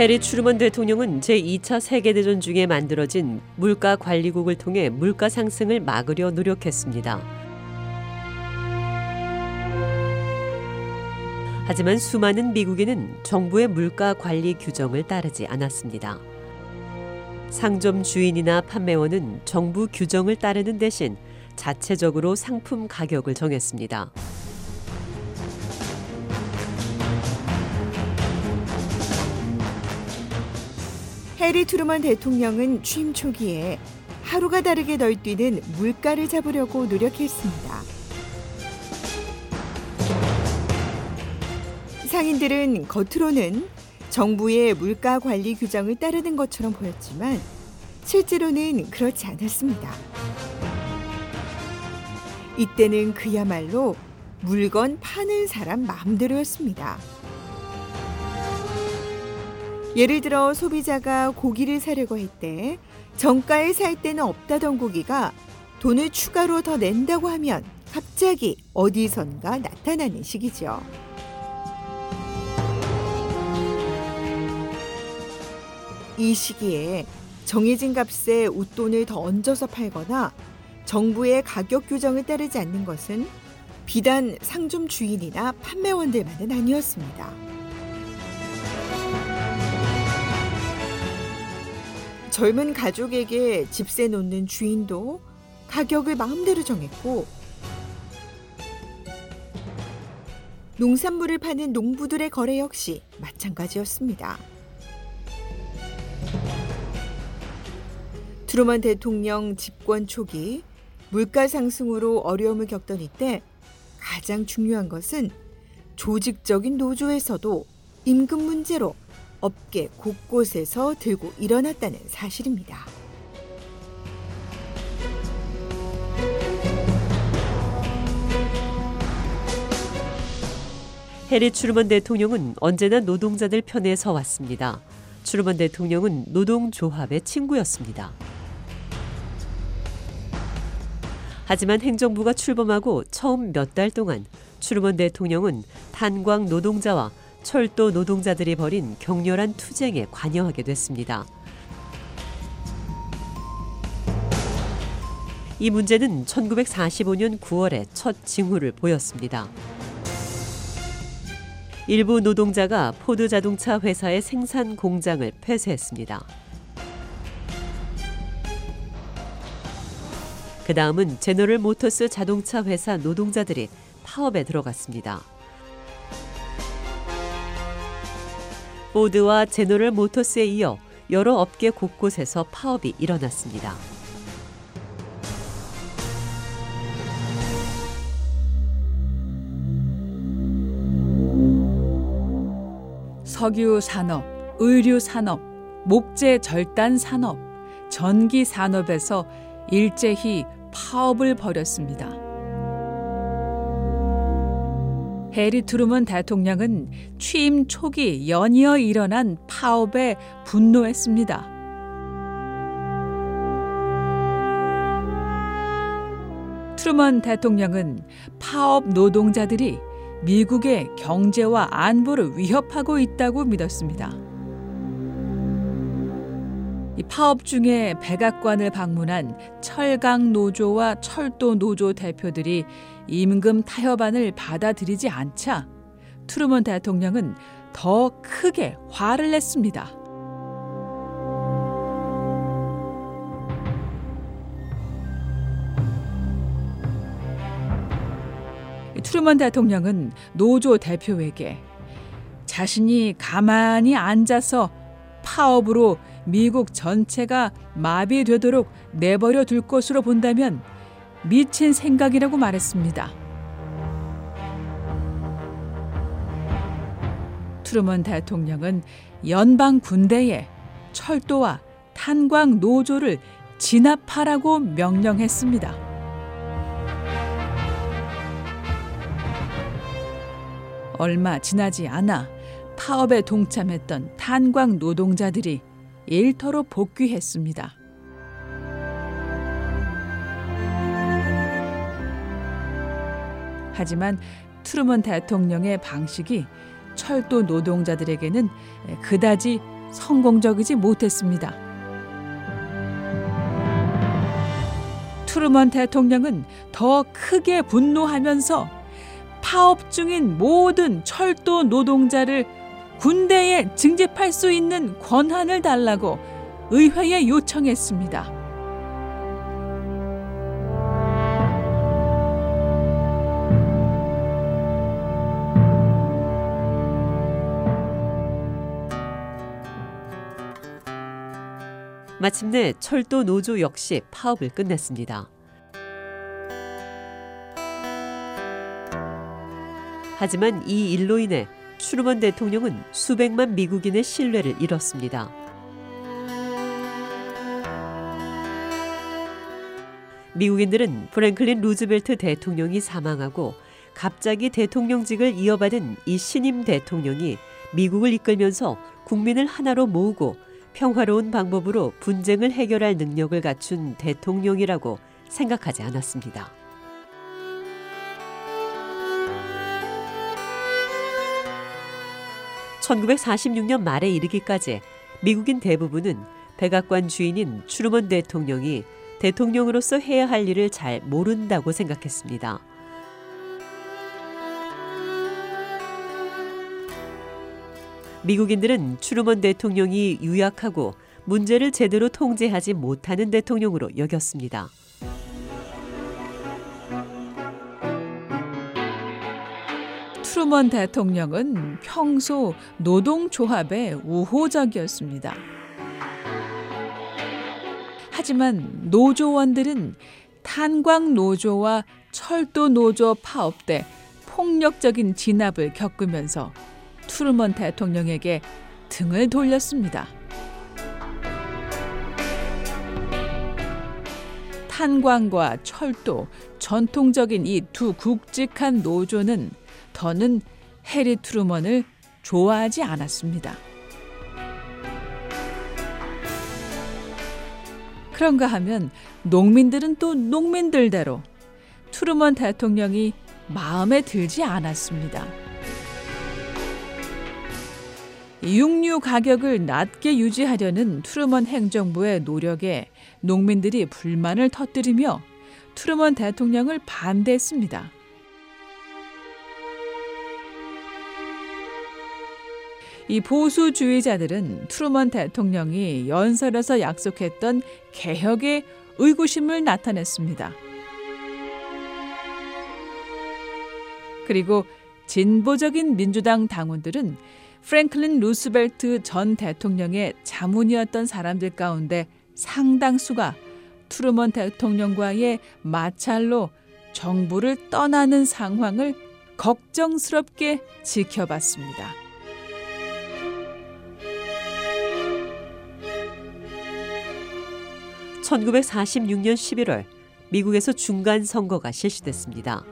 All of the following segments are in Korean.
해리 추르먼 대통령은 제2차 세계대전 중에 만들어진 물가 관리국을 통해 물가 상승을 막으려 노력했습니다. 하지만 수많은 미국인은 정부의 물가 관리 규정을 따르지 않았습니다. 상점 주인이나 판매원은 정부 규정을 따르는 대신 자체적으로 상품 가격을 정했습니다. 해리 트루먼 대통령은 취임 초기에 하루가 다르게 널뛰는 물가를 잡으려고 노력했습니다. 상인들은 겉으로는 정부의 물가 관리 규정을 따르는 것처럼 보였지만 실제로는 그렇지 않았습니다. 이때는 그야말로 물건 파는 사람 마음대로였습니다. 예를 들어 소비자가 고기를 사려고 할 때 정가에 살 때는 없다던 고기가 돈을 추가로 더 낸다고 하면 갑자기 어디선가 나타나는 시기죠. 이 시기에 정해진 값에 웃돈을 더 얹어서 팔거나 정부의 가격 규정을 따르지 않는 것은 비단 상점 주인이나 판매원들만은 아니었습니다. 젊은 가족에게 집세 놓는 주인도 가격을 마음대로 정했고 농산물을 파는 농부들의 거래 역시 마찬가지였습니다. 트루먼 대통령 집권 초기 물가 상승으로 어려움을 겪던 이때 가장 중요한 것은 조직적인 노조에서도 임금 문제로 업계 곳곳에서 들고 일어났다는 사실입니다. 해리 추르먼 대통령은 언제나 노동자들 편에 서 왔습니다. 추르먼 대통령은 노동조합의 친구였습니다. 하지만 행정부가 출범하고 처음 몇 달 동안 트루먼 대통령은 탄광 노동자와 철도 노동자들이 벌인 격렬한 투쟁에 관여하게 됐습니다. 이 문제는 1945년 9월에 첫 징후를 보였습니다. 일부 노동자가 포드 자동차 회사의 생산 공장을 폐쇄했습니다. 그 다음은 제너럴 모터스 자동차 회사 노동자들이 파업에 들어갔습니다. 포드와 제너럴 모터스에 이어 여러 업계 곳곳에서 파업이 일어났습니다. 석유 산업, 의류 산업, 목재 절단 산업, 전기 산업에서 일제히 파업을 벌였습니다. 해리 트루먼 대통령은 취임 초기 연이어 일어난 파업에 분노했습니다. 트루먼 대통령은 파업 노동자들이 미국의 경제와 안보를 위협하고 있다고 믿었습니다. 이 파업 중에 백악관을 방문한 철강 노조와 철도 노조 대표들이 임금 타협안을 받아들이지 않자 트루먼 대통령은 더 크게 화를 냈습니다. 트루먼 대통령은 노조 대표에게 자신이 가만히 앉아서 파업으로 미국 전체가 마비되도록 내버려 둘 것으로 본다면 미친 생각이라고 말했습니다. 트루먼 대통령은 연방 군대에 철도와 탄광 노조를 진압하라고 명령했습니다. 얼마 지나지 않아 파업에 동참했던 탄광 노동자들이 일터로 복귀했습니다. 하지만 트루먼 대통령의 방식이 철도 노동자들에게는 그다지 성공적이지 못했습니다. 트루먼 대통령은 더 크게 분노하면서 파업 중인 모든 철도 노동자를 군대에 징집할 수 있는 권한을 달라고 의회에 요청했습니다. 마침내 철도 노조 역시 파업을 끝냈습니다. 하지만 이 일로 인해 추르먼 대통령은 수백만 미국인의 신뢰를 잃었습니다. 미국인들은 프랭클린 루즈벨트 대통령이 사망하고 갑자기 대통령직을 이어받은 이 신임 대통령이 미국을 이끌면서 국민을 하나로 모으고 평화로운 방법으로 분쟁을 해결할 능력을 갖춘 대통령이라고 생각하지 않았습니다. (1946년) 말에 이르기까지 미국인 대부분은 백악관 주인인 추르먼 대통령이 대통령으로서 해야 할 일을 잘 모른다고 생각했습니다. 미국인들은 추르먼 대통령이 유약하고 문제를 제대로 통제하지 못하는 대통령으로 여겼습니다. 트루먼 대통령은 평소 노동조합에 우호적이었습니다. 하지만 노조원들은 탄광 노조와 철도 노조 파업 때 폭력적인 진압을 겪으면서 트루먼 대통령에게 등을 돌렸습니다. 탄광과 철도, 전통적인 이 두 굵직한 노조는 더는 해리 트루먼을 좋아하지 않았습니다. 그런가 하면 농민들은 또 농민들대로 트루먼 대통령이 마음에 들지 않았습니다. 육류 가격을 낮게 유지하려는 트루먼 행정부의 노력에 농민들이 불만을 터뜨리며 트루먼 대통령을 반대했습니다. 이 보수주의자들은 트루먼 대통령이 연설에서 약속했던 개혁의 의구심을 나타냈습니다. 그리고 진보적인 민주당 당원들은 프랭클린 루스벨트 전 대통령의 자문이었던 사람들 가운데 상당수가 트루먼 대통령과의 마찰로 정부를 떠나는 상황을 걱정스럽게 지켜봤습니다. (1946년 11월) 미국에서 중간 선거가 실시됐습니다.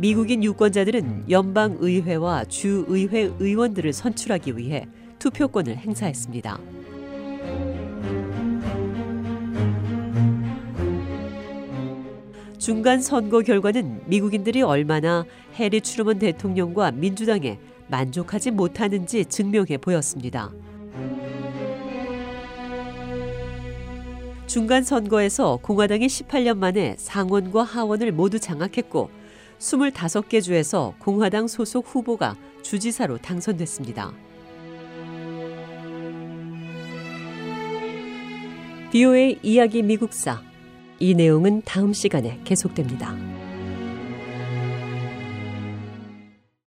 미국인 유권자들은 연방 의회와 주 의회 의원들을 선출하기 위해 투표권을 행사했습니다. 중간 선거 결과는 미국인들이 얼마나 해리 트루먼 대통령과 민주당에 만족하지 못하는지 증명해 보였습니다. 중간 선거에서 공화당이 18년 만에 상원과 하원을 모두 장악했고 25개 주에서 공화당 소속 후보가 주지사로 당선됐습니다. 비오의 이야기 미국사 이 내용은 다음 시간에 계속됩니다.